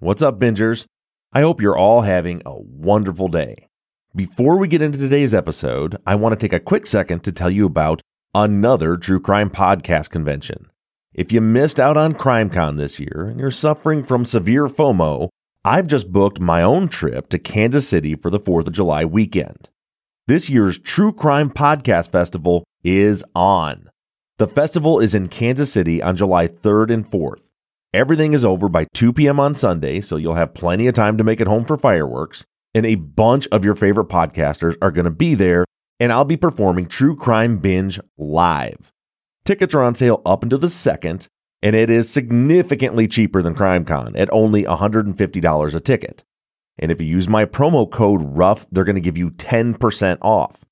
What's up, bingers? I hope you're all having a wonderful day. Before we get into today's episode, I want to take a quick second to tell you about another true crime podcast convention. If you missed out on CrimeCon this year and you're suffering from severe FOMO, I've just booked my own trip to Kansas City for the 4th of July weekend. This year's True Crime Podcast Festival is on. The festival is in Kansas City on July 3rd and 4th. Everything is over by 2 p.m. on Sunday, so you'll have plenty of time to make it home for fireworks. And a bunch of your favorite podcasters are going to be there, and I'll be performing True Crime Binge live. Tickets are on sale up until the 2nd, and it is significantly cheaper than CrimeCon at only $150 a ticket. And if you use my promo code RUFF, they're going to give you 10% off.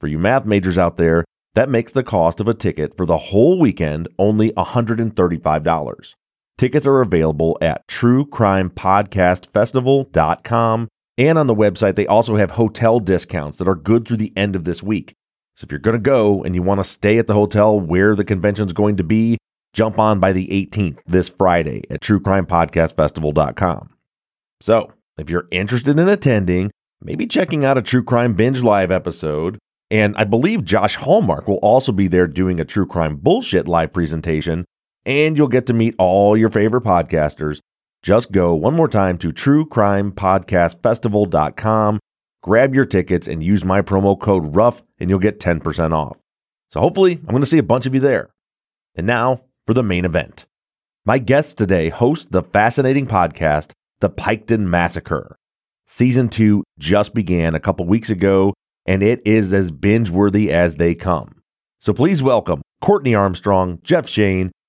For you math majors out there, that makes the cost of a ticket for the whole weekend only $135. Tickets are available at truecrimepodcastfestival.com. And on the website, they also have hotel discounts that are good through the end of this week. So if you're going to go and you want to stay at the hotel where the convention's going to be, jump on by the 18th this Friday at truecrimepodcastfestival.com. So if you're interested in attending, maybe checking out a True Crime Binge Live episode, and I believe Josh Hallmark will also be there doing a True Crime Bullshit live presentation, and you'll get to meet all your favorite podcasters. Just go one more time to truecrimepodcastfestival.com, grab your tickets, and use my promo code RUFF, and you'll get 10% off. So hopefully, I'm going to see a bunch of you there. And now for the main event. My guests today host the fascinating podcast, The Piketon Massacre. Season two just began a couple weeks ago, and it is as binge worthy as they come. So please welcome Courtney Armstrong, Jeff Shane,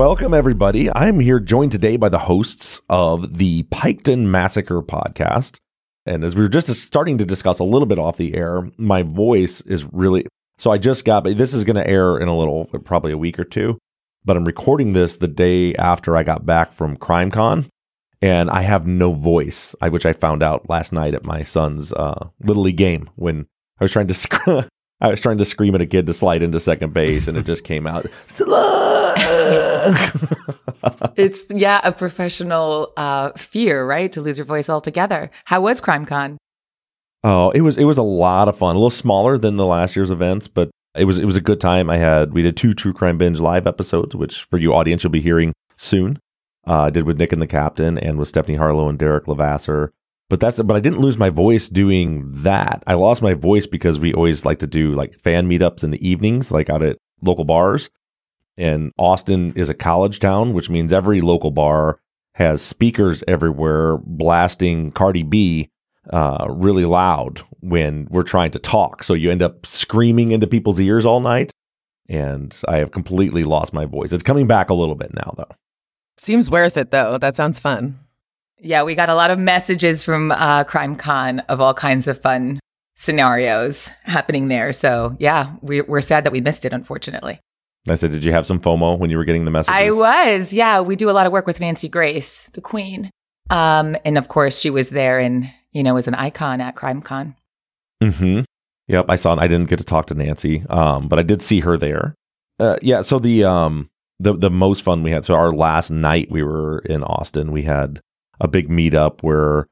Welcome, everybody. I'm here joined today by the hosts of the Piketon Massacre podcast. And as we were just starting to discuss a little bit off the air, my voice is really so I just got this is going to air in a little, probably a week or two, but I'm recording this the day after I got back from CrimeCon, and I have no voice, which I found out last night at my son's uh, little league game when I was trying to sc- I was trying to scream at a kid to slide into second base, and it just came out. it's yeah, a professional uh, fear, right, to lose your voice altogether. How was CrimeCon? Oh, it was it was a lot of fun. A little smaller than the last year's events, but it was it was a good time. I had we did two True Crime Binge live episodes, which for you audience you'll be hearing soon. Uh, I did with Nick and the Captain and with Stephanie Harlowe and Derrick Levasseur. But that's but I didn't lose my voice doing that. I lost my voice because we always like to do like fan meetups in the evenings, like out at local bars. And Austin is a college town, which means every local bar has speakers everywhere blasting Cardi B uh, really loud when we're trying to talk. So you end up screaming into people's ears all night. And I have completely lost my voice. It's coming back a little bit now, though. Seems worth it, though. That sounds fun. Yeah, we got a lot of messages from uh, Crime Con of all kinds of fun scenarios happening there. So, yeah, we, we're sad that we missed it, unfortunately. I said, did you have some FOMO when you were getting the messages? I was. Yeah, we do a lot of work with Nancy Grace, the queen. Um, and of course, she was there and, you know, was an icon at CrimeCon. Mm-hmm. Yep, I saw. I didn't get to talk to Nancy, um, but I did see her there. Uh, yeah. So the um the the most fun we had. So our last night we were in Austin, we had a big meetup where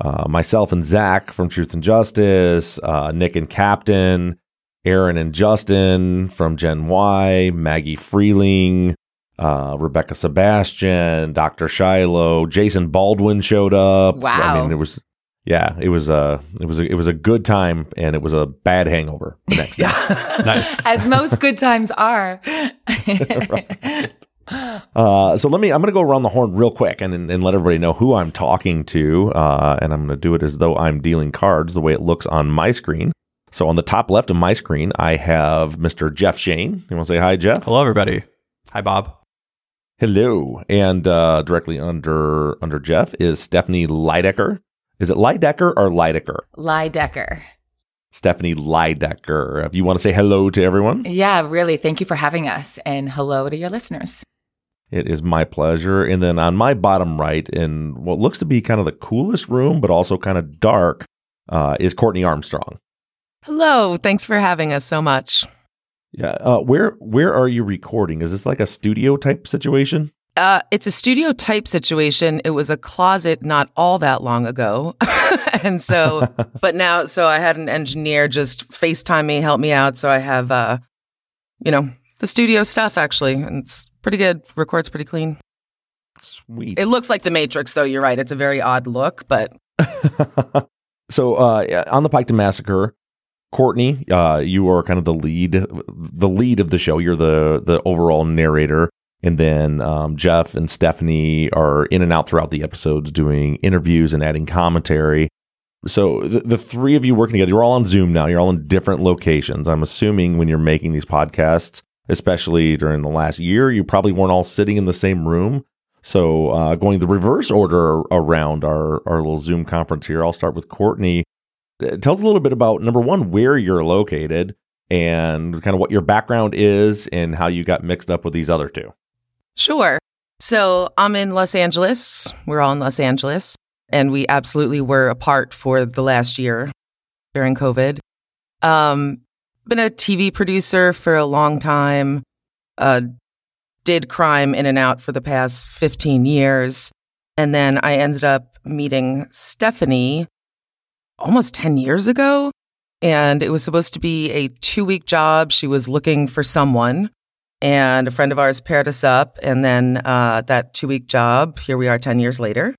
uh, myself and Zach from Truth and Justice, uh, Nick and Captain, Aaron and Justin from Gen Y, Maggie Freleng, uh, Rebecca Sebastian, Dr. Shiloh, Jason Baldwin showed up. Wow. I mean, it was yeah, it was a it was a, it was a good time and it was a bad hangover the next day. nice. As most good times are. Uh, so let me, I'm going to go around the horn real quick and, and let everybody know who I'm talking to. Uh, and I'm going to do it as though I'm dealing cards the way it looks on my screen. So on the top left of my screen, I have Mr. Jeff Shane. You want to say hi, Jeff? Hello, everybody. Hi, Bob. Hello. And uh, directly under under Jeff is Stephanie Lydecker. Is it Lydecker or Lydecker? Lydecker. Stephanie Lydecker. If you want to say hello to everyone, Yeah, really. Thank you for having us, and hello to your listeners. it is my pleasure. And then on my bottom right, in what looks to be kind of the coolest room, but also kind of dark, uh, is Courtney Armstrong. Hello. Thanks for having us so much. Yeah. Uh, where where are you recording? Is this like a studio type situation? Uh, it's a studio type situation. It was a closet not all that long ago. and so, but now, so I had an engineer just FaceTime me, help me out. So I have, uh, you know, the studio stuff actually. And it's pretty good. Records pretty clean. Sweet. It looks like the Matrix, though. You're right. It's a very odd look, but so uh, on the Piketon Massacre, Courtney, uh, you are kind of the lead, the lead of the show. You're the the overall narrator, and then um, Jeff and Stephanie are in and out throughout the episodes, doing interviews and adding commentary. So the, the three of you working together, you're all on Zoom now. You're all in different locations. I'm assuming when you're making these podcasts, especially during the last year, you probably weren't all sitting in the same room. So uh, going the reverse order around our our little Zoom conference here, I'll start with Courtney. Tell us a little bit about number one, where you're located, and kind of what your background is, and how you got mixed up with these other two. Sure. So I'm in Los Angeles. We're all in Los Angeles. And we absolutely were apart for the last year during COVID. Um, been a TV producer for a long time. Uh, did crime in and out for the past 15 years. And then I ended up meeting Stephanie almost 10 years ago. And it was supposed to be a two week job. She was looking for someone and a friend of ours paired us up. And then uh, that two week job, here we are 10 years later.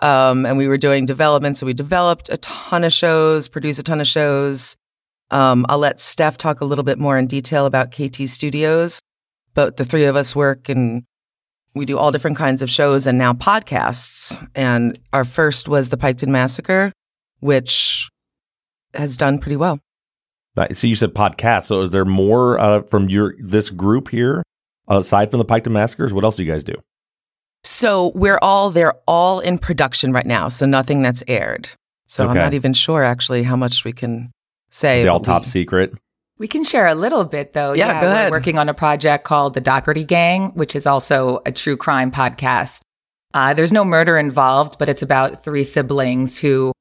Um, and we were doing development. So we developed a ton of shows, produced a ton of shows. Um, I'll let Steph talk a little bit more in detail about KT Studios. But the three of us work and we do all different kinds of shows and now podcasts. And our first was the Piketon Massacre, which has done pretty well. Right, So you said podcast. So is there more uh, from your this group here aside from the Piketon Massacres? What else do you guys do? So we're all they're all in production right now, so nothing that's aired. So I'm not even sure actually how much we can say. They all top we- secret. We can share a little bit though. Yeah, go we're ahead. working on a project called The Dougherty Gang, which is also a true crime podcast. Uh, there's no murder involved, but it's about three siblings who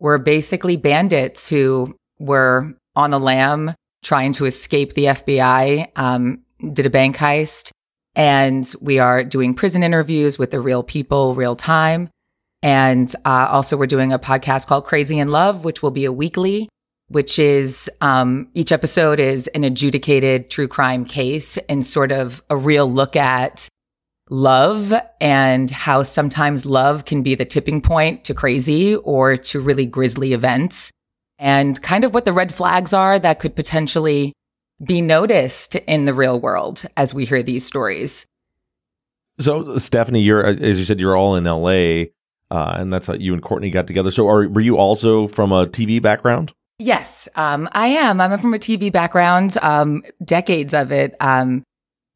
were basically bandits who were on the lam trying to escape the FBI, um, did a bank heist. And we are doing prison interviews with the real people, real time. And uh, also, we're doing a podcast called Crazy in Love, which will be a weekly which is um, each episode is an adjudicated true crime case and sort of a real look at love and how sometimes love can be the tipping point to crazy or to really grisly events and kind of what the red flags are that could potentially be noticed in the real world as we hear these stories. So Stephanie, you're as you said, you're all in L.A. Uh, and that's how you and Courtney got together. So are were you also from a TV background? Yes, um, I am. I'm from a TV background, um, decades of it, um,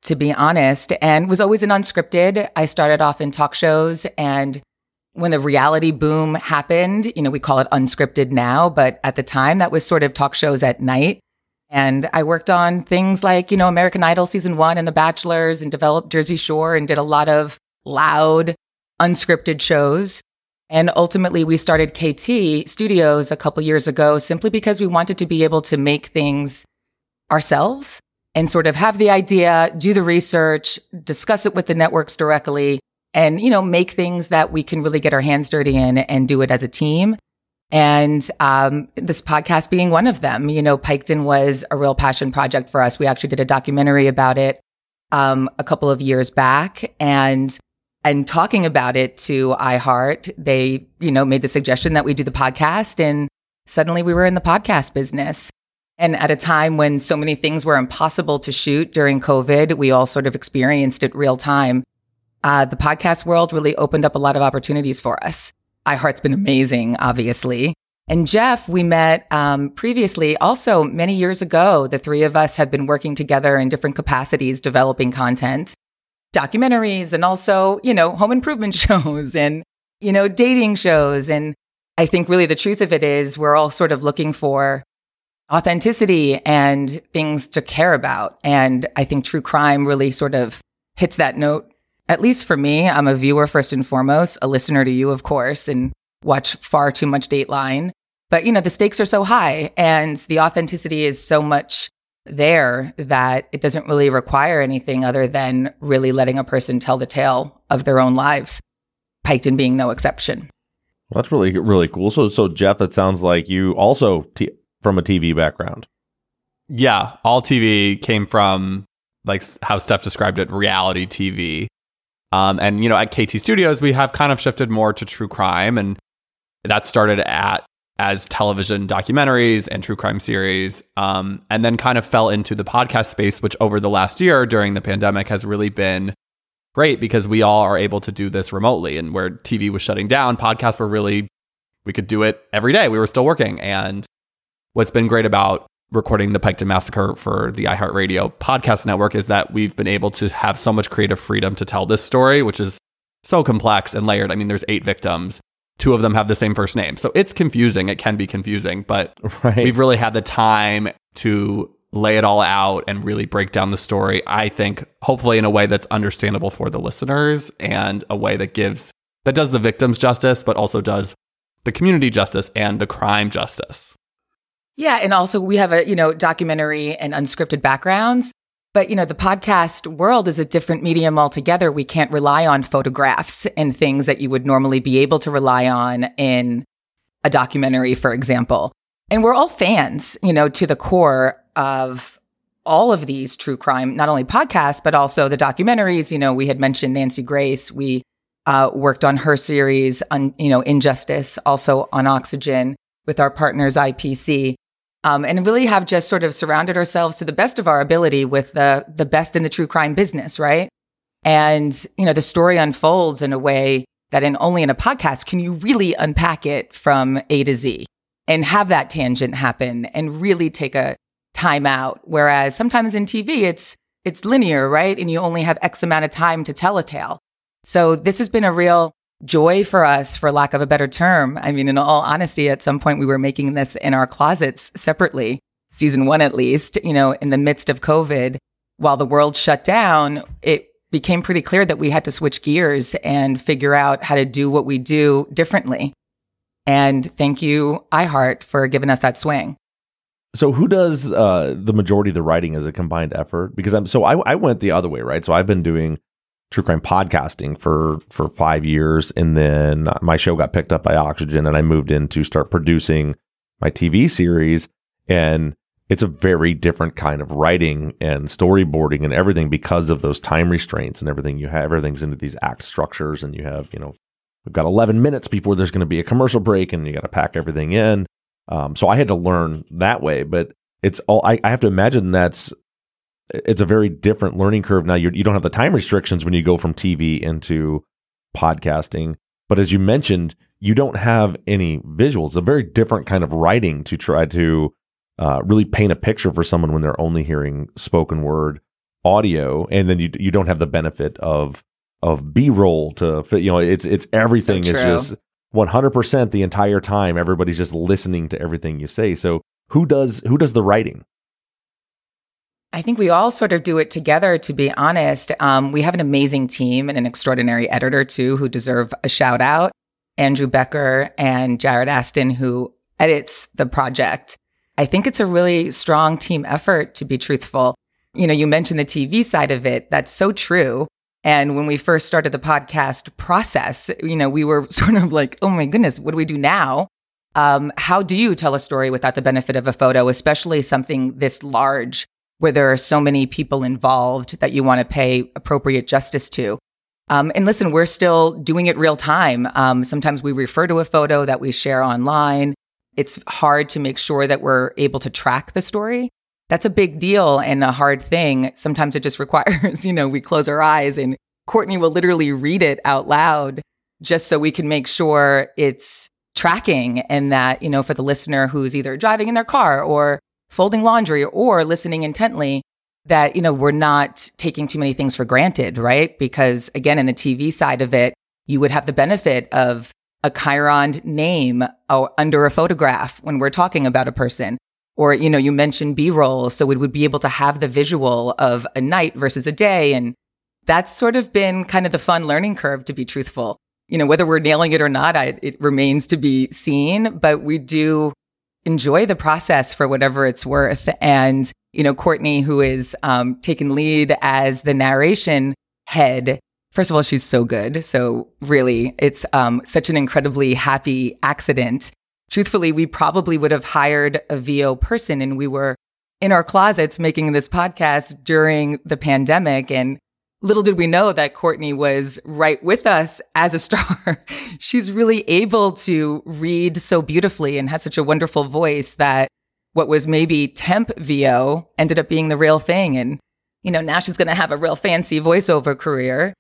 to be honest, and was always an unscripted. I started off in talk shows, and when the reality boom happened, you know, we call it unscripted now, but at the time, that was sort of talk shows at night. And I worked on things like, you know, American Idol season one and The Bachelors and developed Jersey Shore and did a lot of loud, unscripted shows. And ultimately, we started KT Studios a couple years ago simply because we wanted to be able to make things ourselves and sort of have the idea, do the research, discuss it with the networks directly, and, you know, make things that we can really get our hands dirty in and do it as a team. And um, this podcast being one of them, you know, Piketon was a real passion project for us. We actually did a documentary about it um, a couple of years back, and and talking about it to iHeart, they you know made the suggestion that we do the podcast, and suddenly we were in the podcast business. And at a time when so many things were impossible to shoot during COVID, we all sort of experienced it real time. Uh, the podcast world really opened up a lot of opportunities for us iHeart's been amazing, obviously. And Jeff, we met um, previously, also many years ago. The three of us have been working together in different capacities, developing content, documentaries, and also, you know, home improvement shows and, you know, dating shows. And I think really the truth of it is we're all sort of looking for authenticity and things to care about. And I think true crime really sort of hits that note. At least for me, I'm a viewer first and foremost, a listener to you, of course, and watch far too much Dateline. But, you know, the stakes are so high and the authenticity is so much there that it doesn't really require anything other than really letting a person tell the tale of their own lives, Piketon being no exception. Well, that's really, really cool. So, so Jeff, it sounds like you also t- from a TV background. Yeah, all TV came from like how Steph described it, reality TV. Um, and you know, at KT Studios, we have kind of shifted more to true crime, and that started at as television documentaries and true crime series, um, and then kind of fell into the podcast space, which over the last year during the pandemic has really been great because we all are able to do this remotely. And where TV was shutting down, podcasts were really we could do it every day. We were still working, and what's been great about recording the Piketon Massacre for the iHeartRadio podcast network is that we've been able to have so much creative freedom to tell this story, which is so complex and layered. I mean, there's eight victims. Two of them have the same first name. So it's confusing. It can be confusing, but right. we've really had the time to lay it all out and really break down the story. I think hopefully in a way that's understandable for the listeners and a way that gives that does the victims justice, but also does the community justice and the crime justice. Yeah. And also we have a, you know, documentary and unscripted backgrounds. But, you know, the podcast world is a different medium altogether. We can't rely on photographs and things that you would normally be able to rely on in a documentary, for example. And we're all fans, you know, to the core of all of these true crime, not only podcasts, but also the documentaries. You know, we had mentioned Nancy Grace. We uh, worked on her series on, you know, Injustice, also on Oxygen with our partners, IPC um, and really have just sort of surrounded ourselves to the best of our ability with the the best in the true crime business, right? And you know, the story unfolds in a way that in only in a podcast can you really unpack it from A to Z and have that tangent happen and really take a time out. Whereas sometimes in TV, it's it's linear, right? And you only have X amount of time to tell a tale. So this has been a real joy for us, for lack of a better term. I mean, in all honesty, at some point we were making this in our closets separately, season one at least, you know, in the midst of COVID, while the world shut down, it became pretty clear that we had to switch gears and figure out how to do what we do differently. And thank you, iHeart, for giving us that swing. So who does uh, the majority of the writing as a combined effort? Because I'm so I, I went the other way, right? So I've been doing true crime podcasting for for five years, and then my show got picked up by Oxygen, and I moved in to start producing my TV series, and it's a very different kind of writing and storyboarding and everything because of those time restraints and everything. You have everything's into these act structures, and you have you know we've got 11 minutes before there's going to be a commercial break, and you got to pack everything in. Um, so I had to learn that way, but it's all I, I have to imagine that's it's a very different learning curve now. You're, you do not have the time restrictions when you go from TV into podcasting. But as you mentioned, you don't have any visuals. A very different kind of writing to try to uh, really paint a picture for someone when they're only hearing spoken word audio, and then you you don't have the benefit of of B roll to fit. You know, it's it's everything so is just one hundred percent the entire time. Everybody's just listening to everything you say. So who does who does the writing? I think we all sort of do it together, to be honest. Um, we have an amazing team and an extraordinary editor, too, who deserve a shout out Andrew Becker and Jared Aston, who edits the project. I think it's a really strong team effort, to be truthful. You know, you mentioned the TV side of it. That's so true. And when we first started the podcast process, you know, we were sort of like, oh my goodness, what do we do now? Um, how do you tell a story without the benefit of a photo, especially something this large? Where there are so many people involved that you want to pay appropriate justice to. Um, and listen, we're still doing it real time. Um, sometimes we refer to a photo that we share online. It's hard to make sure that we're able to track the story. That's a big deal and a hard thing. Sometimes it just requires, you know, we close our eyes and Courtney will literally read it out loud just so we can make sure it's tracking and that, you know, for the listener who's either driving in their car or folding laundry or listening intently, that, you know, we're not taking too many things for granted, right? Because again, in the TV side of it, you would have the benefit of a Chyron name oh, under a photograph when we're talking about a person. Or, you know, you mentioned B roll. So we would be able to have the visual of a night versus a day. And that's sort of been kind of the fun learning curve, to be truthful. You know, whether we're nailing it or not, I, it remains to be seen, but we do enjoy the process for whatever it's worth. And, you know, Courtney, who is um, taking lead as the narration head, first of all, she's so good. So really, it's um, such an incredibly happy accident. Truthfully, we probably would have hired a VO person and we were in our closets making this podcast during the pandemic. And little did we know that Courtney was right with us as a star. She's really able to read so beautifully and has such a wonderful voice that what was maybe temp VO ended up being the real thing. And, you know, now she's going to have a real fancy voiceover career.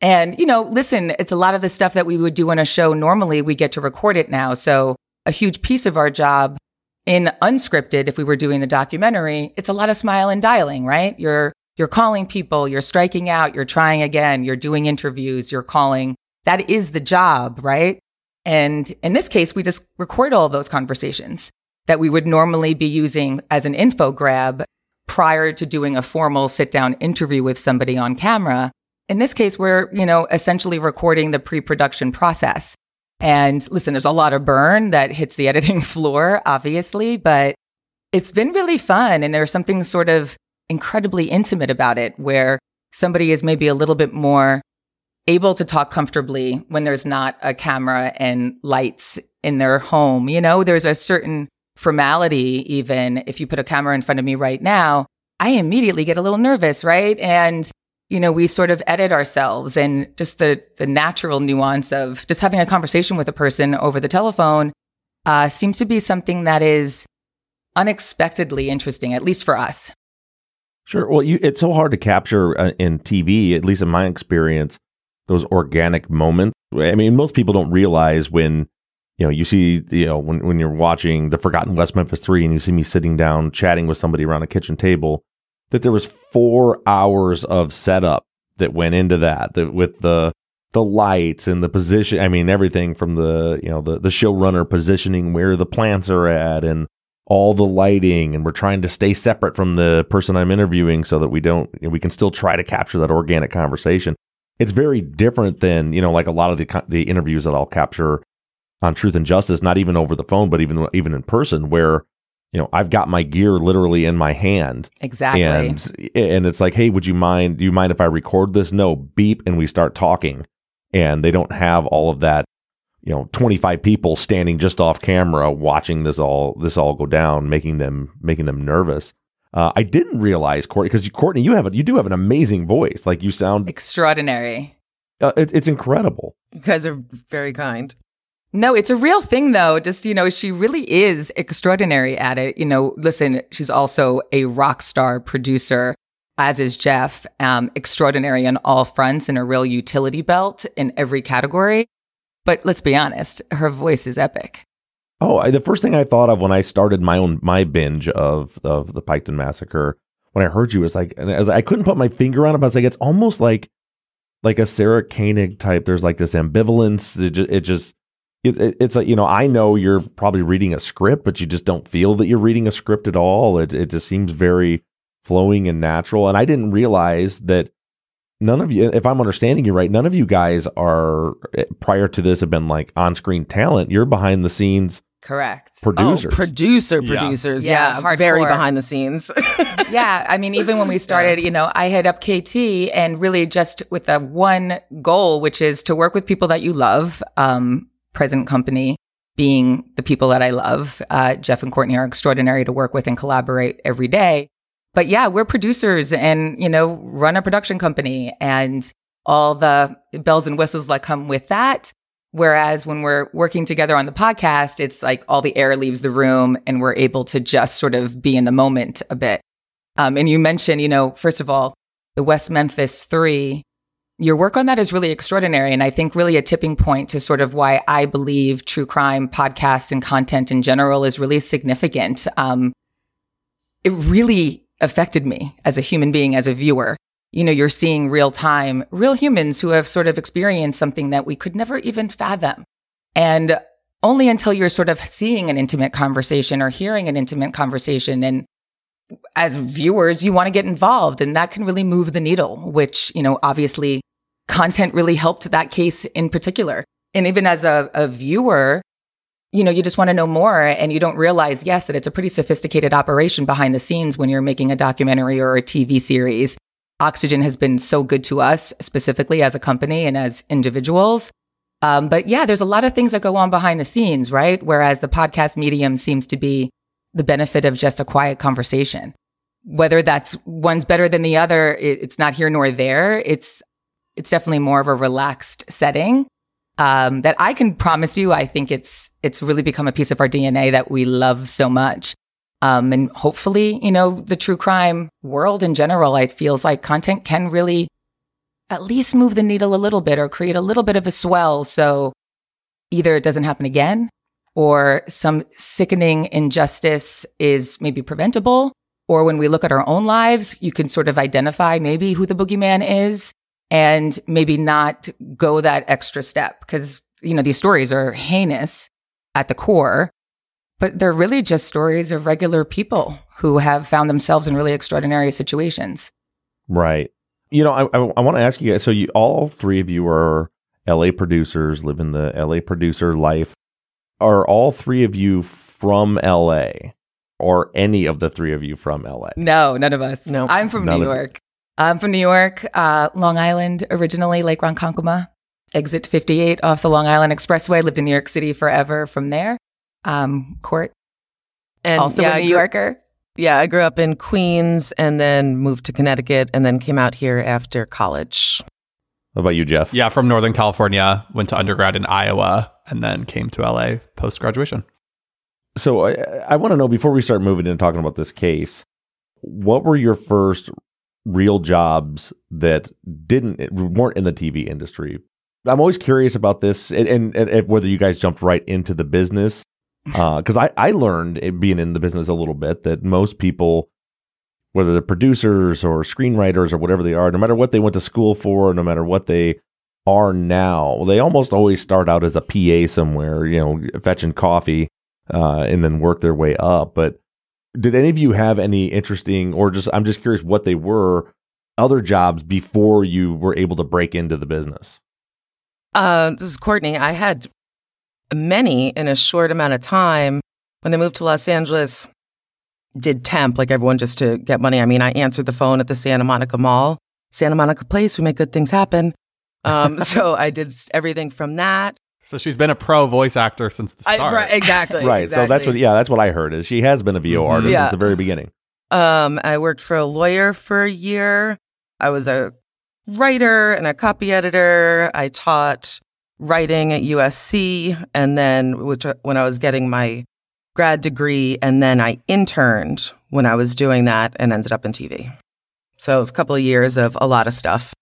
And, you know, listen, it's a lot of the stuff that we would do on a show normally, we get to record it now. So a huge piece of our job in unscripted, if we were doing a documentary, it's a lot of smile and dialing, right? You're you're calling people, you're striking out, you're trying again, you're doing interviews, you're calling. That is the job, right? And in this case, we just record all those conversations that we would normally be using as an info grab prior to doing a formal sit down interview with somebody on camera. In this case, we're, you know, essentially recording the pre-production process. And listen, there's a lot of burn that hits the editing floor, obviously, but it's been really fun. And there's something sort of incredibly intimate about it where somebody is maybe a little bit more able to talk comfortably when there's not a camera and lights in their home. You know, there's a certain formality, even if you put a camera in front of me right now, I immediately get a little nervous, right? And, you know, we sort of edit ourselves and just the, the natural nuance of just having a conversation with a person over the telephone uh, seems to be something that is unexpectedly interesting, at least for us. Sure. Well, you, it's so hard to capture uh, in TV, at least in my experience, those organic moments. I mean, most people don't realize when, you know, you see, you know, when, when you're watching The Forgotten West Memphis 3 and you see me sitting down chatting with somebody around a kitchen table, that there was four hours of setup that went into that, that with the, the lights and the position. I mean, everything from the, you know, the, the showrunner positioning where the plants are at and all the lighting and we're trying to stay separate from the person I'm interviewing so that we don't you know, we can still try to capture that organic conversation. It's very different than, you know, like a lot of the the interviews that I'll capture on Truth and Justice, not even over the phone, but even even in person where you know, I've got my gear literally in my hand. Exactly. And and it's like, "Hey, would you mind do you mind if I record this?" No, beep and we start talking. And they don't have all of that you know 25 people standing just off camera watching this all this all go down making them making them nervous. Uh, i didn't realize courtney because courtney you have a, you do have an amazing voice. Like you sound extraordinary. Uh, it, it's incredible. You guys are very kind. No it's a real thing though. Just you know she really is extraordinary at it. You know listen she's also a rock star producer as is jeff um, extraordinary on all fronts and a real utility belt in every category but let's be honest, her voice is epic. Oh, I, the first thing I thought of when I started my own my binge of of the Piketon Massacre, when I heard you, was like, as I couldn't put my finger on it, but I was like, it's almost like like a Sarah Koenig type. There's like this ambivalence. It just, it just it, it, it's like you know, I know you're probably reading a script, but you just don't feel that you're reading a script at all. It it just seems very flowing and natural. And I didn't realize that none of you, if I'm understanding you right, none of you guys are prior to this have been like on screen talent. You're behind the scenes. Correct. Producers. Oh, producer, producers. Yeah. yeah very behind the scenes. yeah. I mean, even when we started, you know, I hit up KT and really just with the one goal, which is to work with people that you love, um, present company being the people that I love. Uh, Jeff and Courtney are extraordinary to work with and collaborate every day. But yeah, we're producers and, you know, run a production company and all the bells and whistles that come with that. Whereas when we're working together on the podcast, it's like all the air leaves the room and we're able to just sort of be in the moment a bit. Um, and you mentioned, you know, first of all, the West Memphis Three your work on that is really extraordinary. And I think really a tipping point to sort of why I believe true crime podcasts and content in general is really significant. Um, it really affected me as a human being, as a viewer. You know, you're seeing real time, real humans who have sort of experienced something that we could never even fathom. And only until you're sort of seeing an intimate conversation or hearing an intimate conversation and as viewers, you want to get involved and that can really move the needle, which, you know, obviously content really helped that case in particular. And even as a, a viewer, you know, you just want to know more and you don't realize, yes, that it's a pretty sophisticated operation behind the scenes when you're making a documentary or a TV series. Oxygen has been so good to us specifically as a company and as individuals. Um, but yeah, there's a lot of things that go on behind the scenes, right? Whereas the podcast medium seems to be the benefit of just a quiet conversation. Whether that's one's better than the other, it, it's not here nor there. It's it's definitely more of a relaxed setting. Um, that I can promise you, I think it's it's really become a piece of our DNA that we love so much. Um, and hopefully, you know, the true crime world in general, it feels like content can really at least move the needle a little bit or create a little bit of a swell. So either it doesn't happen again or some sickening injustice is maybe preventable. Or when we look at our own lives, you can sort of identify maybe who the boogeyman is and maybe not go that extra step because, you know, these stories are heinous at the core, but they're really just stories of regular people who have found themselves in really extraordinary situations. Right. You know, I, I, I want to ask you guys so you all three of you are LA producers, live in the LA producer life are all three of you from LA? Or any of the three of you from LA? No, none of us. No. I'm from None New. York. I'm from New York, uh, Long Island, originally Lake Ronkonkoma. Exit 58 off the Long Island Expressway. Lived in New York City forever from there. Um, Court, And also yeah, a I New Yorker. Yeah, I grew up in Queens and then moved to Connecticut and then came out here after college. What about you, Jeff? Yeah, from Northern California, went to undergrad in Iowa, and then came to LA post graduation. So I, I want to know before we start moving into talking about this case, what were your first real jobs that didn't weren't in the TV industry? I'm always curious about this, and, and, and whether you guys jumped right into the business, because I I learned it being in the business a little bit that most people, whether they're producers or screenwriters or whatever they are, no matter what they went to school for, no matter what they are now, they almost always start out as a PA somewhere, you know, fetching coffee uh, and then work their way up. But did any of you have any interesting, or just I'm just curious what they were, other jobs before you were able to break into the business? Uh, this is Courtney. I had many in a short amount of time. When I moved to Los Angeles, did temp like everyone just to get money. I mean, I answered the phone at the Santa Monica Mall, Santa Monica Place. We make good things happen. Um, so I did everything from that. So she's been a pro voice actor since the I, start. right, exactly. right. So that's what, yeah, that's what I heard is she has been a VO Mhm. artist Yeah. since the very beginning. Um, I worked for a lawyer for a year. I was a writer and a copy editor. I taught writing at USC, and then which, when I was getting my grad degree, and then I interned when I was doing that, and ended up in TV. So it was a couple of years of a lot of stuff.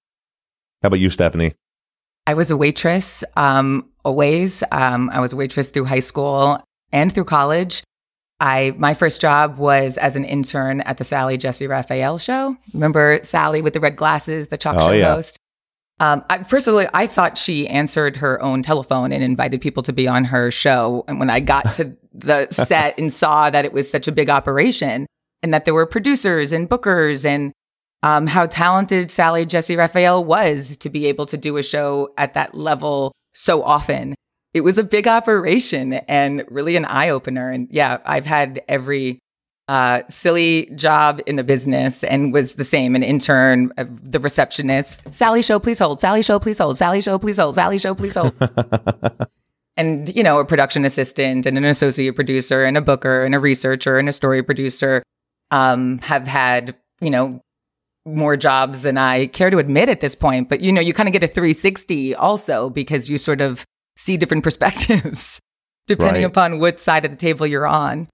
How about you, Stephanie? I was a waitress, um, always. Um, I was a waitress through high school and through college. I my first job was as an intern at the Sally Jessy Raphael show. Remember Sally with the red glasses, the talk Oh, show yeah. host? Um, I, first of all, I thought she answered her own telephone and invited people to be on her show. And when I got to the set and saw that it was such a big operation and that there were producers and bookers and um, how talented Sally Jessy Raphael was to be able to do a show at that level so often. It was a big operation and really an eye opener. And yeah, I've had every uh, silly job in the business and was the same an intern, uh, the receptionist. Sally show, please hold. Sally show, please hold. Sally show, please hold. Sally show, please hold. and, you know, a production assistant and an associate producer and a booker and a researcher and a story producer um, have had, you know, more jobs than I care to admit at this point. But, you know, you kind of get a 360 also because you sort of see different perspectives depending Right. upon what side of the table you're on.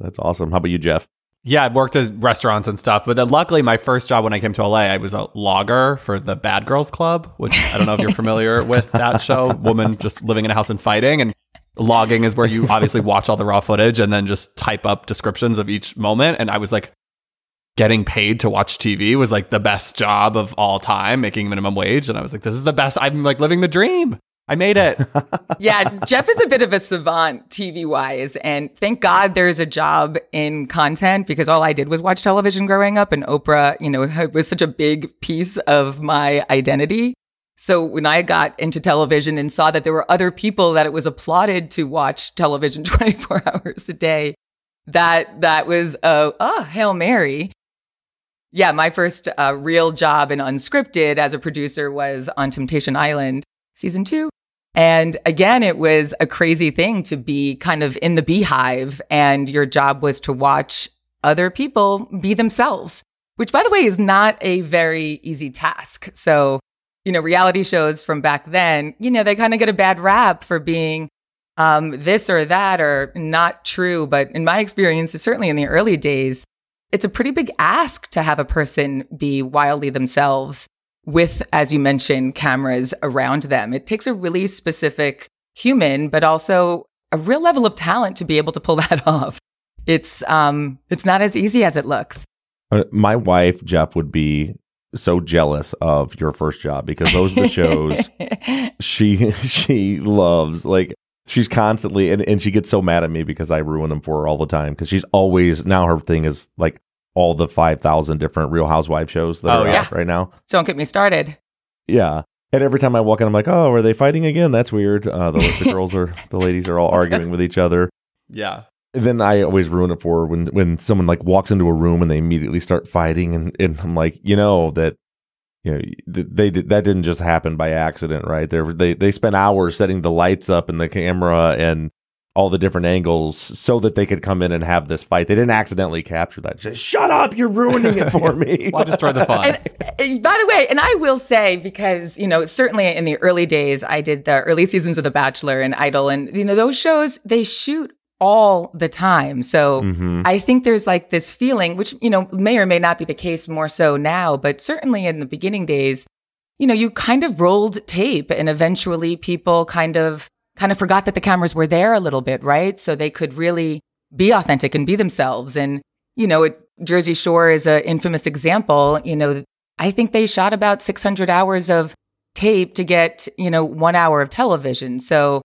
That's awesome. How about you, Jeff? Yeah, I worked at restaurants and stuff, but then luckily my first job when I came to LA, I was a logger for the Bad Girls Club, which I don't know if you're familiar with that show. Woman just living in a house and fighting, and logging is where you obviously watch all the raw footage and then just type up descriptions of each moment. And I was like, getting paid to watch TV was like the best job of all time, making minimum wage, and I was like, this is the best. I'm like living the dream. I made it. yeah, Jeff is a bit of a savant TV wise. And thank God there's a job in content because all I did was watch television growing up. And Oprah, you know, was such a big piece of my identity. So when I got into television and saw that there were other people that it was applauded to watch television 24 hours a day, that that was a oh, Hail Mary. Yeah, my first uh, real job in unscripted as a producer was on Temptation Island season two. And again, it was a crazy thing to be kind of in the beehive and your job was to watch other people be themselves, which by the way is not a very easy task. So, you know, reality shows from back then, you know, they kind of get a bad rap for being um, this or that or not true. But in my experience, certainly in the early days, it's a pretty big ask to have a person be wildly themselves with, as you mentioned, cameras around them. It takes a really specific human, but also a real level of talent to be able to pull that off. It's um, it's not as easy as it looks. Uh, my wife Jeff would be so jealous of your first job because those are the shows she she loves. Like she's constantly and, and she gets so mad at me because I ruin them for her all the time because she's always now her thing is like all the 5,000 different Real Housewives shows that Oh, are yeah. out right now. Don't get me started. Yeah. And every time I walk in, I'm like, oh, are they fighting again? That's weird. Uh, the, the girls are, the ladies are all arguing with each other. yeah. And then I always ruin it for her when, when someone like walks into a room and they immediately start fighting. And, and I'm like, you know, that, you know, they did, that didn't just happen by accident, right? They they they spent hours setting the lights up and the camera and all the different angles so that they could come in and have this fight. They didn't accidentally capture that. Just shut up, you're ruining it for me. Why destroy the fun? And, and by the way, and I will say because you know certainly in the early days, I did the early seasons of The Bachelor and Idol, and you know those shows they shoot all the time. So Mhm. I think there's like this feeling, which you know may or may not be the case more so now, but certainly in the beginning days, you know, you kind of rolled tape, and eventually people kind of kind of forgot that the cameras were there a little bit, right? So they could really be authentic and be themselves. And you know, it, Jersey Shore is an infamous example. You know, I think they shot about 600 hours of tape to get you know one hour of television. So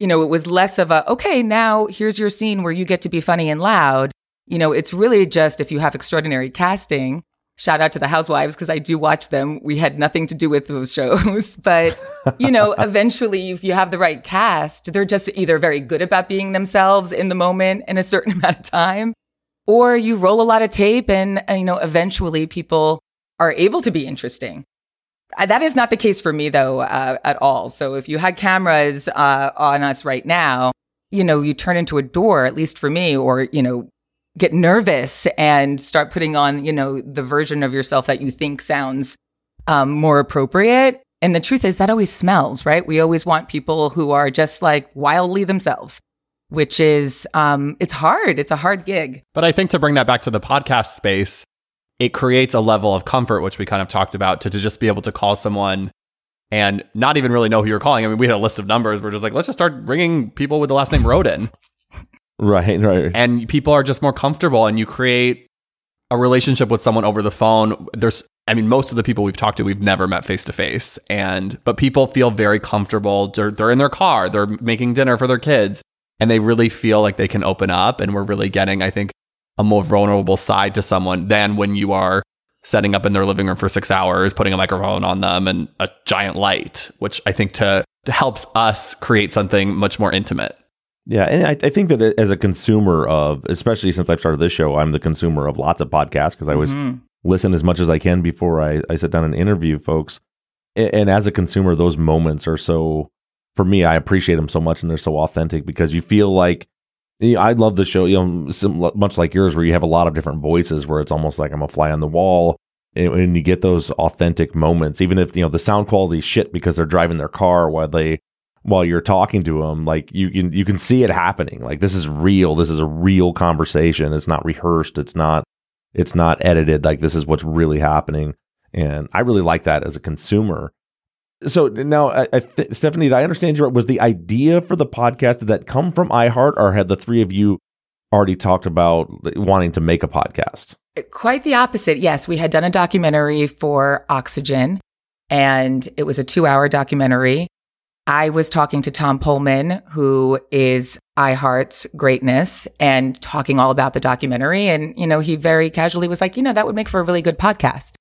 you know, it was less of a, okay, now here's your scene where you get to be funny and loud. You know, it's really just if you have extraordinary casting. Shout out to the housewives because I do watch them. We had nothing to do with those shows, but you know, eventually if you have the right cast, they're just either very good about being themselves in the moment in a certain amount of time, or you roll a lot of tape and, you know, eventually people are able to be interesting. That is not the case for me, though, uh, at all. So if you had cameras uh, on us right now, you know, you turn into a door, at least for me, or, you know, get nervous and start putting on, you know, the version of yourself that you think sounds um, more appropriate. And the truth is, that always smells, right? We always want people who are just like wildly themselves, which is, um, it's hard. It's a hard gig. But I think to bring that back to the podcast space, it creates a level of comfort, which we kind of talked about, to, to just be able to call someone and not even really know who you're calling. I mean, we had a list of numbers. We're just like, let's just start ringing people with the last name Rhoden. Right, right. and people are just more comfortable and you create a relationship with someone over the phone. There's, I mean, most of the people we've talked to, we've never met face to face. And, but people feel very comfortable. They're, they're in their car, they're making dinner for their kids, and they really feel like they can open up. And we're really getting, I think, a more vulnerable side to someone than when you are setting up in their living room for six hours, putting a microphone on them and a giant light, which I think to, to helps us create something much more intimate. Yeah, and I, I think that as a consumer of, especially since I've started this show, I'm the consumer of lots of podcasts because I always Mhm. listen as much as I can before I, I sit down and interview folks. And, and as a consumer, those moments are so, for me, I appreciate them so much and they're so authentic because you feel like, you know, I love the show, you know, much like yours, where you have a lot of different voices where it's almost like I'm a fly on the wall. And, and you get those authentic moments, even if, you know, the sound quality is shit because they're driving their car while they while you're talking to them. Like you can you can see it happening. Like this is real. This is a real conversation. It's not rehearsed. It's not it's not edited. Like this is what's really happening. And I really like that as a consumer. So now, I, I th- Stephanie, did I understand you right? Was the idea for the podcast did that come from iHeart, or had the three of you already talked about wanting to make a podcast? Quite the opposite. Yes, we had done a documentary for Oxygen, and it was a two-hour documentary. I was talking to Tom Poleman, who is iHeart's greatness, and talking all about the documentary. And, you know, he very casually was like, you know, that would make for a really good podcast.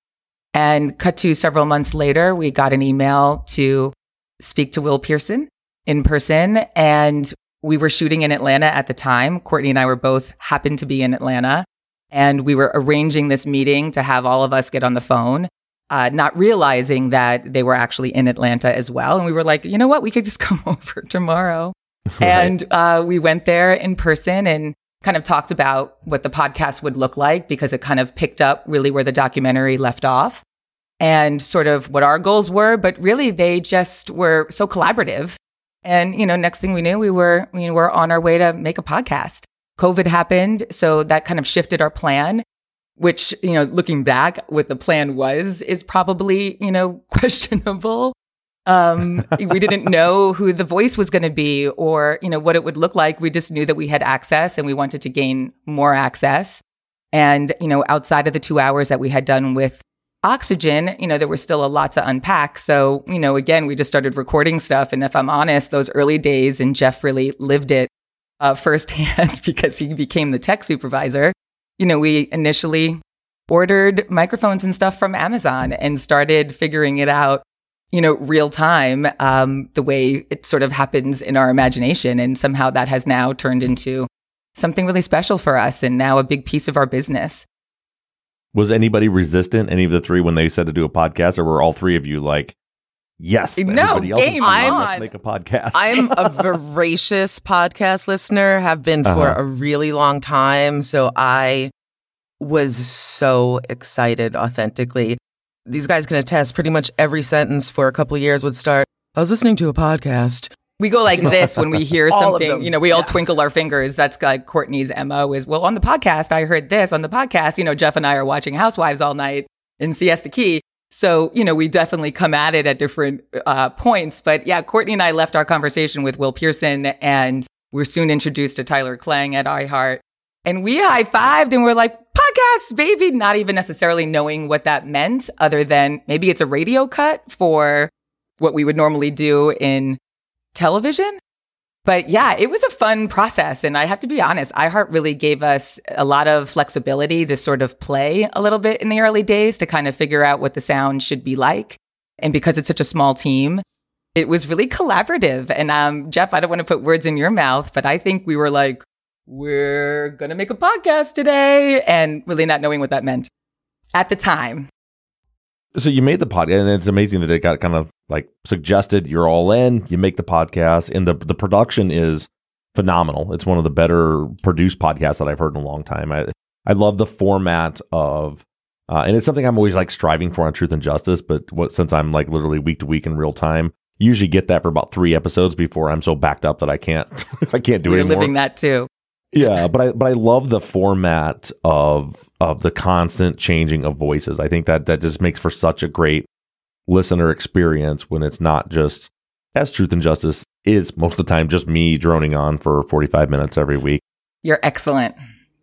And cut to several months later, we got an email to speak to Will Pearson in person. And we were shooting in Atlanta at the time. Courtney and I were both happened to be in Atlanta. And we were arranging this meeting to have all of us get on the phone, uh, not realizing that they were actually in Atlanta as well. And we were like, you know what? We could just come over tomorrow. right. And uh, we went there in person and kind of talked about what the podcast would look like because it kind of picked up really where the documentary left off and sort of what our goals were. But really, they just were so collaborative. And, you know, next thing we knew, we were, we were on our way to make a podcast. COVID happened. So that kind of shifted our plan, which, you know, looking back, what the plan was is probably, you know, questionable. Um, we didn't know who the voice was going to be or, you know, what it would look like. We just knew that we had access and we wanted to gain more access. And, you know, outside of the two hours that we had done with oxygen, you know, there was still a lot to unpack. So, you know, again, we just started recording stuff. And if I'm honest, those early days, and Jeff really lived it uh, firsthand because he became the tech supervisor. You know, we initially ordered microphones and stuff from Amazon and started figuring it out, you know, real time, um, the way it sort of happens in our imagination. And somehow that has now turned into something really special for us and now a big piece of our business. Was anybody resistant, any of the three, when they said to do a podcast, or were all three of you like, yes, no, game on. Let's make a podcast. I'm a voracious podcast listener, have been for uh-huh. a really long time. So I was so excited authentically. These guys can attest pretty much every sentence for a couple of years would start, I was listening to a podcast. We go like this when we hear something, you know, we all yeah. twinkle our fingers. That's like Courtney's MO is, well, on the podcast, I heard this on the podcast. You know, Jeff and I are watching Housewives all night in Siesta Key. So, you know, we definitely come at it at different uh, points. But yeah, Courtney and I left our conversation with Will Pearson and we're soon introduced to Tyler Klang at iHeart. And we high fived and we're like, podcast, baby, not even necessarily knowing what that meant, other than maybe it's a radio cut for what we would normally do in television. But yeah, it was a fun process. And I have to be honest, iHeart really gave us a lot of flexibility to sort of play a little bit in the early days to kind of figure out what the sound should be like. And because it's such a small team, it was really collaborative. And um, Jeff, I don't want to put words in your mouth, but I think we were like, we're going to make a podcast today and really not knowing what that meant at the time. So you made the podcast, and it's amazing that it got kind of like suggested. You're all in. You make the podcast, and the the production is phenomenal. It's one of the better produced podcasts that I've heard in a long time. I I love the format of, uh, and it's something I'm always like striving for on Truth and Justice. But what, since I'm like literally week to week in real time, usually get that for about three episodes before I'm so backed up that I can't I can't do You're it anymore. living that too yeah, but I but I love the format of of the constant changing of voices. I think that that just makes for such a great listener experience when it's not just as truth and justice is most of the time just me droning on for 45 minutes every week. You're excellent.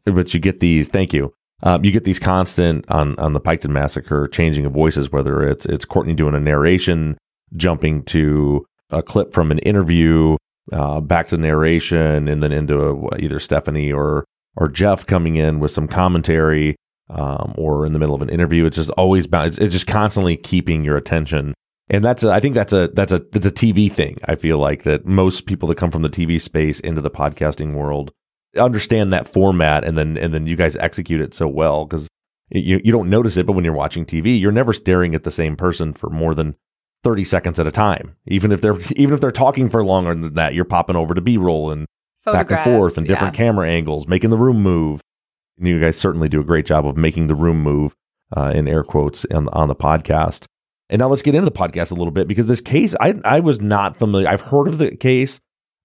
But you get these, thank you. Um, you get these constant on on the Piketon massacre changing of voices, whether it's it's Courtney doing a narration, jumping to a clip from an interview, uh, back to narration and then into either Stephanie or or Jeff coming in with some commentary um, or in the middle of an interview. It's just always. It's, it's just constantly keeping your attention. And that's a, I think that's a that's a that's a TV thing. I feel like that most people that come from the TV space into the podcasting world understand that format, and then and then you guys execute it so well because you you don't notice it, but when you're watching TV, you're never staring at the same person for more than 30 seconds at a time. Even if they're even if they're talking for longer than that, you're popping over to B-roll and back and forth and different yeah. camera angles, making the room move. And you guys certainly do a great job of making the room move uh, in air quotes on, on the podcast. And now let's get into the podcast a little bit because this case, I, I was not familiar. I've heard of the case.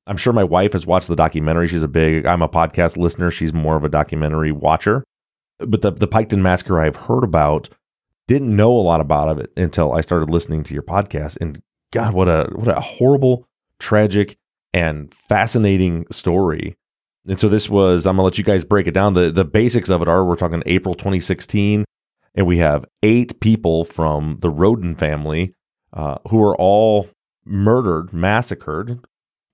I'm sure my wife has watched the documentary. She's a big, I'm a podcast listener. She's more of a documentary watcher. But the, the Piketon Massacre I've heard about, didn't know a lot about it until I started listening to your podcast. And God, what a, what a horrible, tragic, and fascinating story. And so this was, I'm going to let you guys break it down. The, the basics of it are we're talking April 2016 and we have eight people from the Rhoden family uh, who are all murdered, massacred.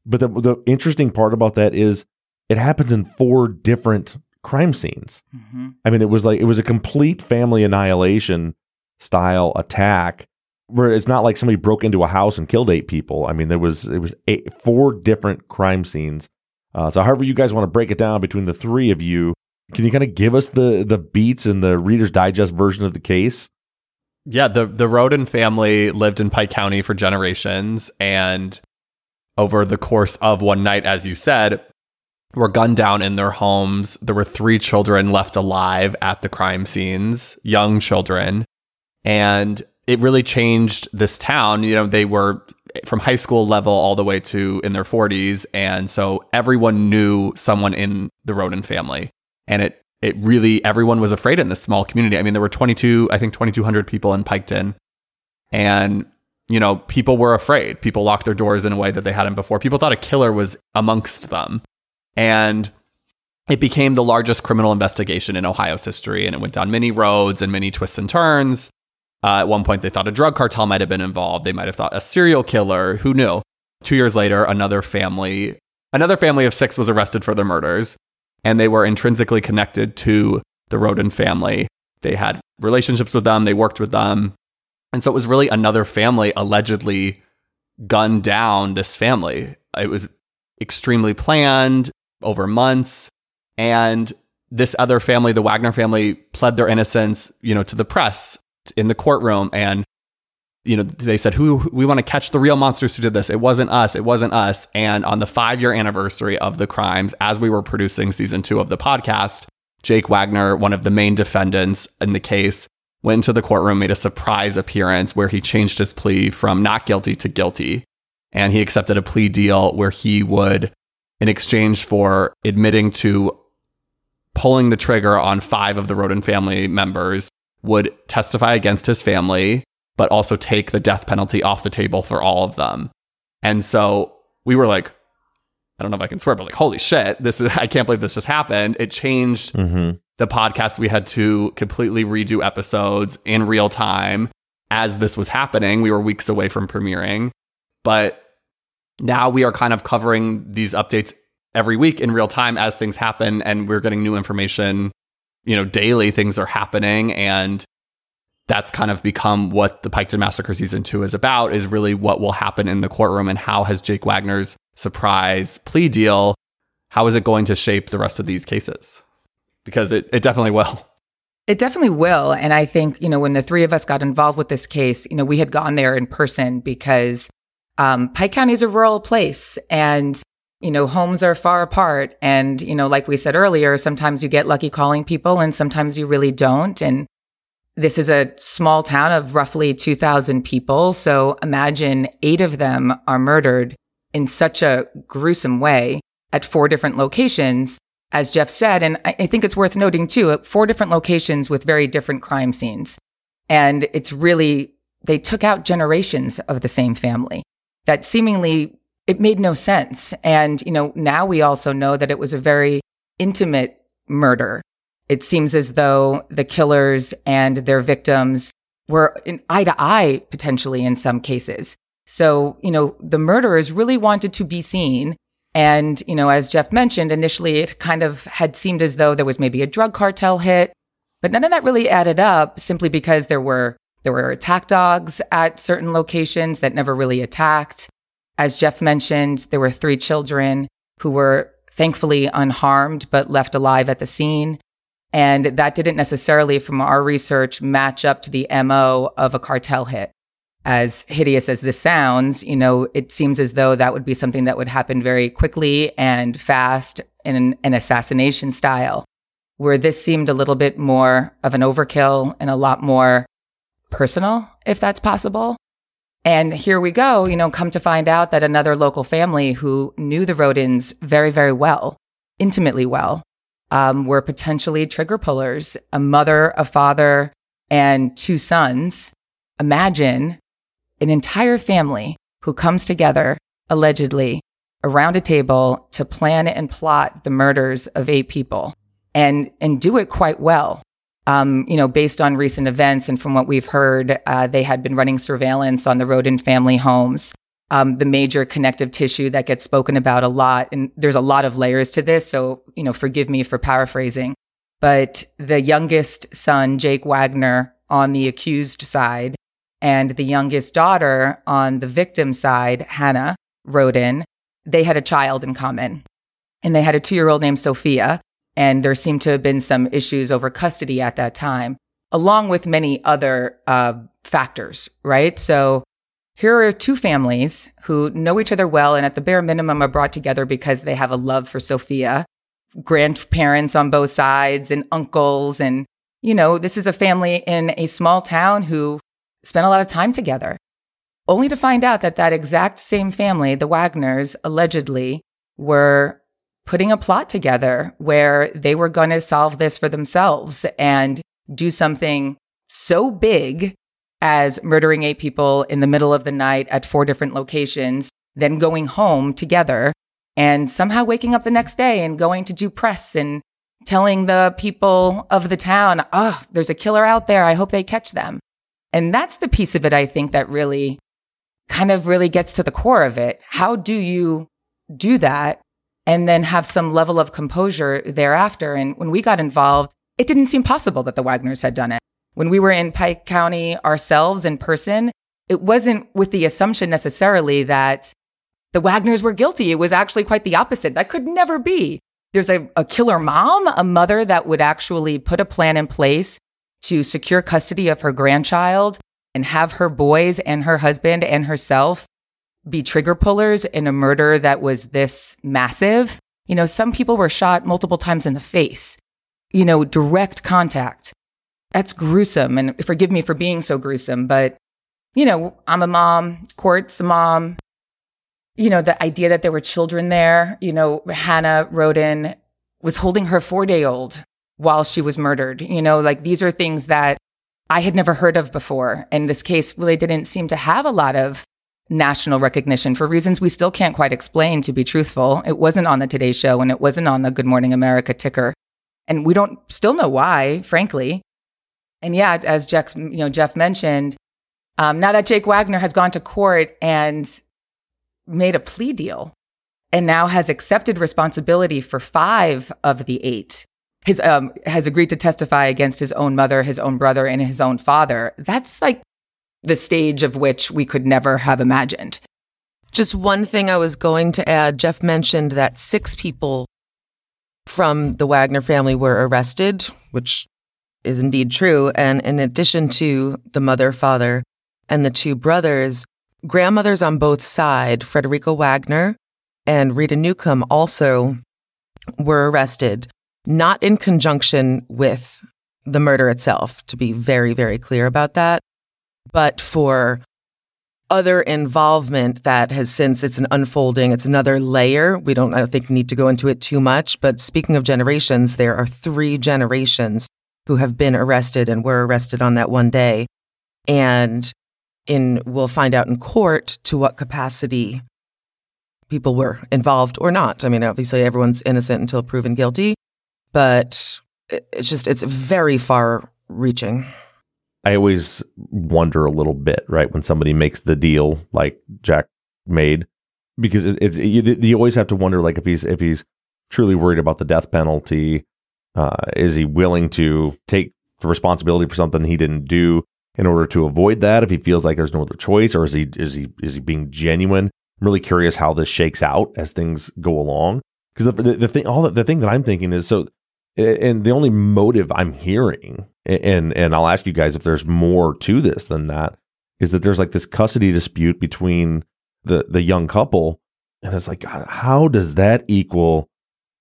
But the, the interesting part about that is it happens in four different crime scenes. Mm-hmm. I mean, it was like it was a complete family annihilation style attack where it's not like somebody broke into a house and killed eight people. I mean, there was it was eight, four different crime scenes. Uh, so, however you guys want to break it down between the three of you, can you kind of give us the the beats and the Reader's Digest version of the case? Yeah, the the Rhoden family lived in Pike County for generations, and over the course of one night, as you said, were gunned down in their homes. There were three children left alive at the crime scenes, young children, and it really changed this town. You know, they were from high school level all the way to in their 40s, and so everyone knew someone in the Rhoden family and it it really everyone was afraid in this small community. I mean, there were 22, I think 2200 people in Piketon and you know, people were afraid. People locked their doors in a way that they hadn't before. People thought a killer was amongst them. And it became the largest criminal investigation in Ohio's history and it went down many roads and many twists and turns. Uh, at one point, they thought a drug cartel might have been involved. They might have thought a serial killer. Who knew? Two years later, another family, another family of six was arrested for their murders and they were intrinsically connected to the Rhoden family. They had relationships with them, they worked with them. And so it was really another family allegedly gunned down this family. It was extremely planned over months. And this other family, the Wagner family, pled their innocence, you know, to the press in the courtroom. And you know, they said, who we want to catch the real monsters who did this. It wasn't us. It wasn't us. And on the five year anniversary of the crimes, as we were producing season two of the podcast, Jake Wagner, one of the main defendants in the case, went into the courtroom, made a surprise appearance where he changed his plea from not guilty to guilty. And he accepted a plea deal where he would, in exchange for admitting to pulling the trigger on five of the Rhoden family members, would testify against his family but also take the death penalty off the table for all of them. And so we were like, I don't know if I can swear, but like, holy shit, this is, I can't believe this just happened. It changed mm-hmm. the podcast. We had to completely redo episodes in real time as this was happening. We were weeks away from premiering, but now we are kind of covering these updates every week in real time as things happen and we're getting new information, you know, daily things are happening and that's kind of become what the Piketon Massacre season two is about is really what will happen in the courtroom and how has Jake Wagner's surprise plea deal, how is it going to shape the rest of these cases? Because it, it definitely will. It definitely will. And I think, you know, when the three of us got involved with this case, you know, we had gone there in person because um, Pike County is a rural place and, you know, homes are far apart. And, you know, like we said earlier, sometimes you get lucky calling people and sometimes you really don't. And this is a small town of roughly 2,000 people. So imagine eight of them are murdered in such a gruesome way at four different locations, as Jeff said. And I think it's worth noting too, at four different locations with very different crime scenes. And it's really, they took out generations of the same family that seemingly it made no sense. And, you know, now we also know that it was a very intimate murder it seems as though the killers and their victims were in eye to eye potentially in some cases. So, you know, the murderers really wanted to be seen. And, you know, as Jeff mentioned, initially it kind of had seemed as though there was maybe a drug cartel hit, but none of that really added up simply because there were there were attack dogs at certain locations that never really attacked. As Jeff mentioned, there were three children who were thankfully unharmed but left alive at the scene. And that didn't necessarily, from our research, match up to the MO of a cartel hit. As hideous as this sounds, you know, it seems as though that would be something that would happen very quickly and fast in an assassination style, where this seemed a little bit more of an overkill and a lot more personal, if that's possible. And here we go, you know, come to find out that another local family who knew the Rhodens very, very well, intimately well, um, were potentially trigger pullers, a mother, a father, and two sons. Imagine an entire family who comes together, allegedly, around a table to plan and plot the murders of eight people and, and do it quite well. Um, you know, based on recent events and from what we've heard, uh, they had been running surveillance on the Rhoden family homes. Um, the major connective tissue that gets spoken about a lot, and there's a lot of layers to this. So, you know, forgive me for paraphrasing, but the youngest son, Jake Wagner, on the accused side, and the youngest daughter on the victim side, Hannah Rhoden, they had a child in common. And they had a two year old named Sophia. And there seemed to have been some issues over custody at that time, along with many other uh, factors, right? So here are two families who know each other well and at the bare minimum are brought together because they have a love for Sophia, grandparents on both sides and uncles. And, you know, this is a family in a small town who spent a lot of time together, only to find out that that exact same family, the Wagners, allegedly were putting a plot together where they were going to solve this for themselves and do something so big as murdering eight people in the middle of the night at four different locations, then going home together and somehow waking up the next day and going to do press and telling the people of the town, oh, there's a killer out there. I hope they catch them. And that's the piece of it I think that really kind of really gets to the core of it. How do you do that and then have some level of composure thereafter? And when we got involved, it didn't seem possible that the Wagners had done it. When we were in Pike County ourselves in person, it wasn't with the assumption necessarily that the Wagners were guilty. It was actually quite the opposite. That could never be. There's a, a killer mom, a mother that would actually put a plan in place to secure custody of her grandchild and have her boys and her husband and herself be trigger pullers in a murder that was this massive. You know, some people were shot multiple times in the face, you know, direct contact. That's gruesome. And forgive me for being so gruesome, but, you know, I'm a mom, Court's a mom. You know, the idea that there were children there, you know, Hannah Rhoden was holding her four day old while she was murdered. You know, like these are things that I had never heard of before. And this case really didn't seem to have a lot of national recognition for reasons we still can't quite explain, to be truthful. It wasn't on the Today Show and it wasn't on the Good Morning America ticker. And we don't still know why, frankly. And yeah, as Jeff, you know, Jeff mentioned, um, now that Jake Wagner has gone to court and made a plea deal and now has accepted responsibility for five of the eight his um, has agreed to testify against his own mother, his own brother, and his own father. That's like the stage of which we could never have imagined. Just one thing I was going to add Jeff mentioned that six people from the Wagner family were arrested, which is indeed true. And in addition to the mother, father, and the two brothers, grandmothers on both sides, Frederica Wagner and Rita Newcomb, also were arrested not in conjunction with the murder itself, to be very, very clear about that, but for other involvement that has since it's an unfolding, it's another layer. We don't, I don't think, need to go into it too much. But speaking of generations, there are three generations who have been arrested and were arrested on that one day. And in, we'll find out in court to what capacity people were involved or not. I mean, obviously everyone's innocent until proven guilty but it's just it's very far reaching. I always wonder a little bit, right, when somebody makes the deal like Jack made, because it's, it's you, you, always have to wonder, like if he's if he's truly worried about the death penalty, uh, is he willing to take the responsibility for something he didn't do in order to avoid that? If he feels like there's no other choice, or is he is he is he being genuine? I'm really curious how this shakes out as things go along. Because the, the, the thing, all the, the thing that I'm thinking is so and the only motive I'm hearing, and and I'll ask you guys if there's more to this than that, is that there's like this custody dispute between the the young couple, and it's like, God, how does that equal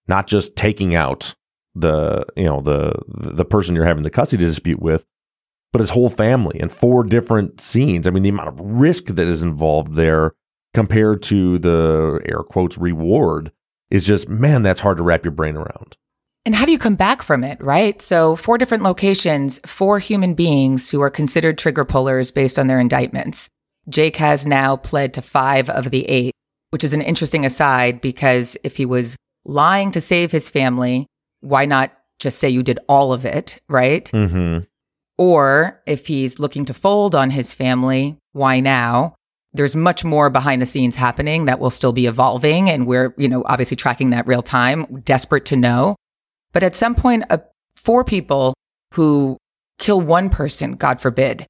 not just taking out the you know the the person you're having the custody dispute with, but his whole family in four different scenes. I mean, the amount of risk that is involved there compared to the air quotes reward is just, man, that's hard to wrap your brain around. And how do you come back from it, right? So, four different locations, four human beings who are considered trigger pullers based on their indictments. Jake has now pled to five of the eight, which is an interesting aside because if he was lying to save his family, why not just say you did all of it, right? Mm-hmm. Or if he's looking to fold on his family, why now? There's much more behind the scenes happening that will still be evolving. And we're, you know, obviously tracking that real time, desperate to know. But at some point, uh, four people who kill one person, God forbid,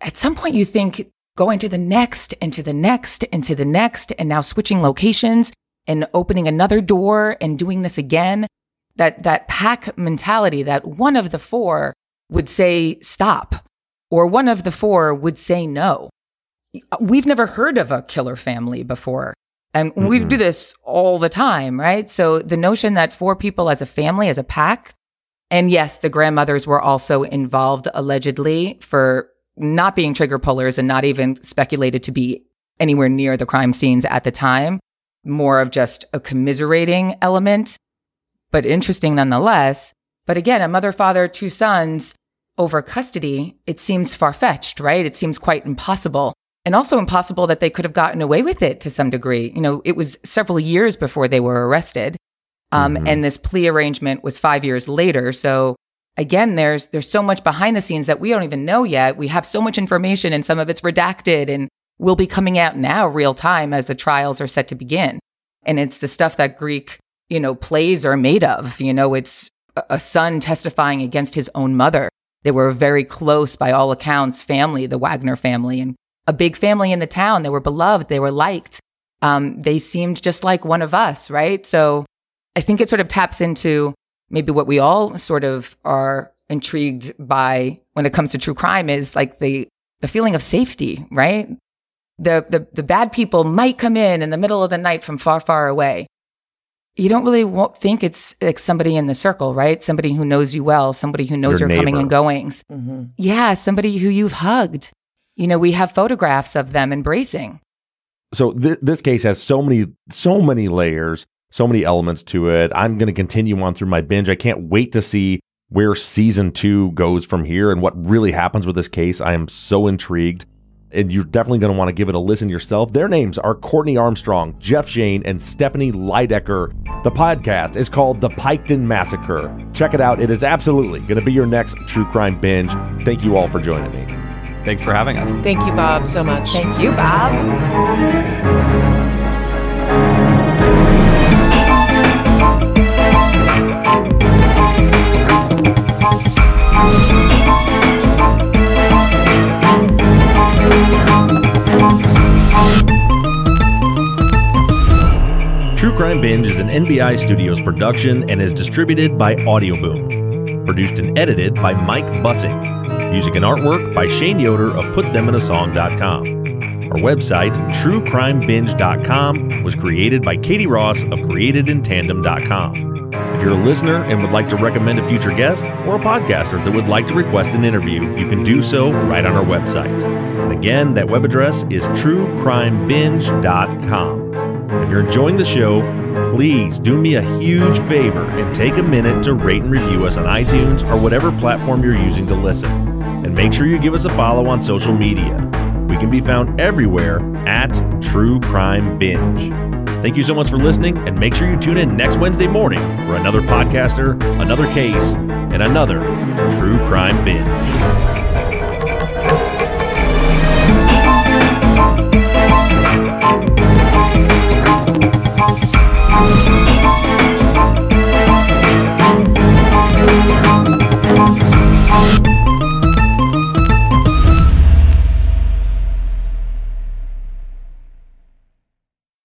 at some point you think going to the next and to the next and to the next and now switching locations and opening another door and doing this again. That, that pack mentality that one of the four would say stop or one of the four would say no. We've never heard of a killer family before. And mm-hmm. we do this all the time, right? So the notion that four people as a family, as a pack, and yes, the grandmothers were also involved allegedly for not being trigger pullers and not even speculated to be anywhere near the crime scenes at the time. More of just a commiserating element, but interesting nonetheless. But again, a mother, father, two sons over custody, it seems far fetched, right? It seems quite impossible. And also impossible that they could have gotten away with it to some degree. You know, it was several years before they were arrested. Um, mm-hmm. And this plea arrangement was five years later. So again, there's there's so much behind the scenes that we don't even know yet. We have so much information, and some of it's redacted, and will be coming out now, real time, as the trials are set to begin. And it's the stuff that Greek, you know, plays are made of. You know, it's a son testifying against his own mother. They were very close, by all accounts, family, the Wagner family, and a big family in the town. They were beloved. They were liked. Um, they seemed just like one of us, right? So I think it sort of taps into maybe what we all sort of are intrigued by when it comes to true crime is like the the feeling of safety, right? The the the bad people might come in in the middle of the night from far far away. You don't really think it's like somebody in the circle, right? Somebody who knows you well, somebody who knows your, your coming and goings. Mm-hmm. Yeah, somebody who you've hugged. You know, we have photographs of them embracing. So th- this case has so many so many layers so many elements to it. I'm going to continue on through my binge. I can't wait to see where season two goes from here and what really happens with this case. I am so intrigued. And you're definitely going to want to give it a listen yourself. Their names are Courtney Armstrong, Jeff Shane, and Stephanie Lydecker. The podcast is called The Piketon Massacre. Check it out. It is absolutely going to be your next true crime binge. Thank you all for joining me. Thanks for having us. Thank you, Bob, so much. Thank you, Bob. True Crime Binge is an NBI Studios production and is distributed by Audioboom. Produced and edited by Mike Bussing. Music and artwork by Shane Yoder of PutThemInASong.com. Our website, TrueCrimeBinge.com, was created by Katie Ross of CreatedInTandem.com. If you're a listener and would like to recommend a future guest or a podcaster that would like to request an interview, you can do so right on our website. And again, that web address is truecrimebinge.com. If you're enjoying the show, please do me a huge favor and take a minute to rate and review us on iTunes or whatever platform you're using to listen. And make sure you give us a follow on social media. We can be found everywhere at True Crime Binge. Thank you so much for listening, and make sure you tune in next Wednesday morning for another podcaster, another case, and another True Crime Binge.